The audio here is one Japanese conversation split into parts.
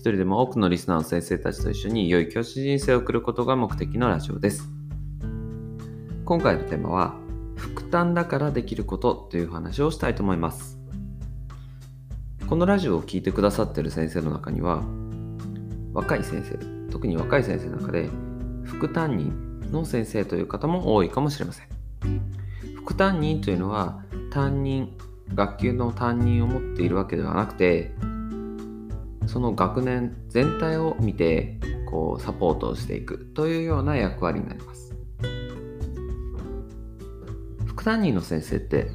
一人でも多くのリスナーの先生たちと一緒に良い教師人生を送ることが目的のラジオです。今回のテーマは、副担だからできることという話をしたいと思います。このラジオを聞いてくださっている先生の中には、若い先生、特に若い先生の中で、副担任の先生という方も多いかもしれません。副担任というのは、担任、学級の担任を持っているわけではなくて、その学年全体を見てこうサポートをしていくというような役割になります。副担任の先生って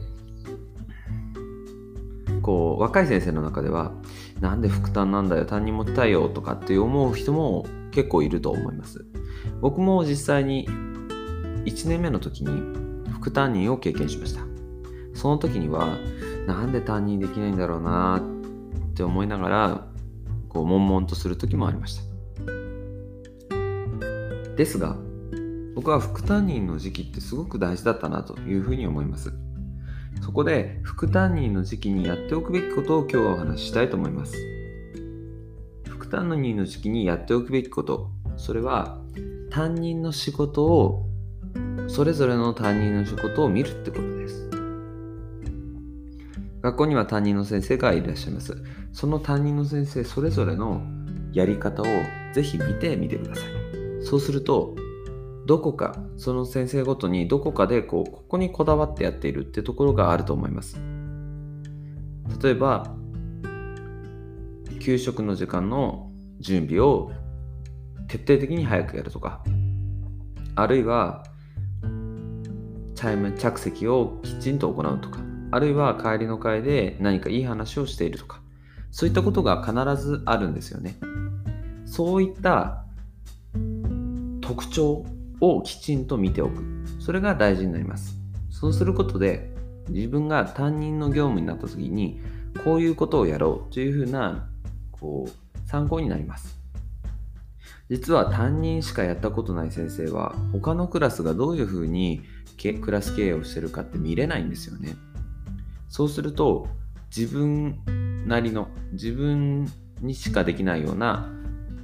こう若い先生の中ではなんで副担なんだよ担任持ちたいよとかって思う人も結構いると思います。僕も実際に1年目の時に副担任を経験しました。その時にはなんで担任できないんだろうなって思いながらこう悶々とする時もありました。ですが僕は副担任の時期ってすごく大事だったなというふうに思います。そこで副担任の時期にやっておくべきことを今日はお話ししたいと思います。副担任の時期にやっておくべきこと。それは担任の仕事をそれぞれの担任の仕事を見るってこと。学校には担任の先生がいらっしゃいますその担任の先生それぞれのやり方をぜひ見てみてください。そうすると、どこか、その先生ごとにどこかでこう、ここにこだわってやっているってところがあると思います。例えば、給食の時間の準備を徹底的に早くやるとか、あるいは、チャイム着席をきちんと行うとか、あるいは帰りの会で何かいい話をしているとか、そういったことが必ずあるんですよね。そういった特徴をきちんと見ておく。それが大事になります。そうすることで自分が担任の業務になった時にこういうことをやろうというふうなこう参考になります。実は担任しかやったことない先生は他のクラスがどういうふうにクラス経営をしてるかって見れないんですよね。そうすると自分なりの自分にしかできないような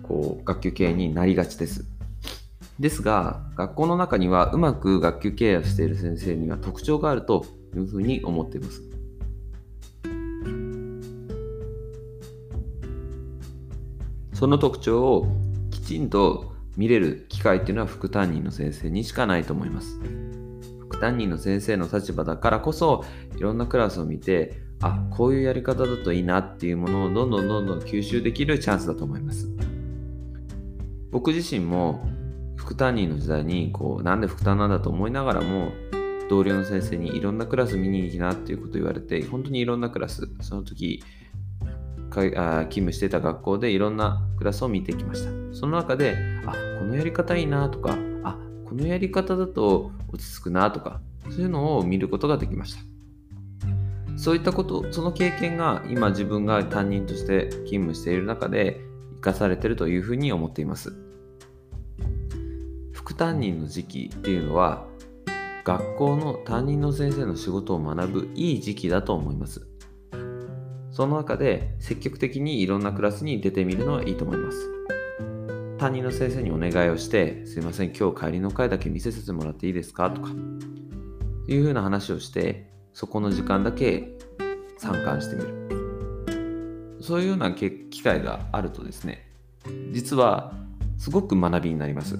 こう学級経営になりがちです。ですが学校の中にはうまく学級経営をしている先生には特徴があるというふうに思っています。その特徴をきちんと見れる機会っていうのは副担任の先生にしかないと思います。担任の先生の立場だからこそいろんなクラスを見てあこういうやり方だといいなっていうものをどんどんどんどん吸収できるチャンスだと思います。僕自身も副担任の時代にこうなんで副担なんだと思いながらも同僚の先生にいろんなクラス見に行きなっていうことを言われて本当にいろんなクラスその時かあ勤務してた学校でいろんなクラスを見てきました。その中であこのやり方いいなとかこのやり方だと落ち着くなとかそういうのを見ることができましたそういったこと、その経験が今自分が担任として勤務している中で生かされてるというふうに思っています。副担任の時期っていうのは学校の担任の先生の仕事を学ぶいい時期だと思います。その中で積極的にいろんなクラスに出てみるのはいいと思います。担任の先生にお願いをして、すいません、今日帰りの会だけ見せさせてもらっていいですか？とか、いうふうな話をして、そこの時間だけ参観してみる。そういうような機会があるとですね、実はすごく学びになります。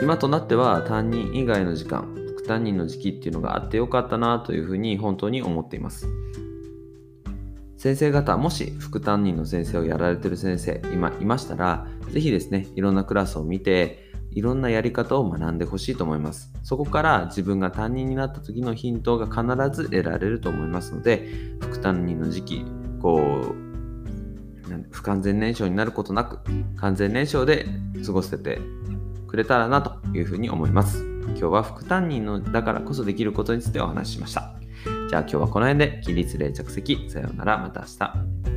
今となっては担任以外の時間、副担任の時期っていうのがあってよかったなというふうに本当に思っています。先生方、もし副担任の先生をやられてる先生、今いましたら、是非ですね、いろんなクラスを見て、いろんなやり方を学んでほしいと思います。そこから自分が担任になった時のヒントが必ず得られると思いますので、副担任の時期、こう、不完全燃焼になることなく、完全燃焼で過ごせてくれたらなというふうに思います。今日は副担任のだからこそできることについてお話ししました。じゃあ今日はこの辺で起立冷着席。さようなら。また明日。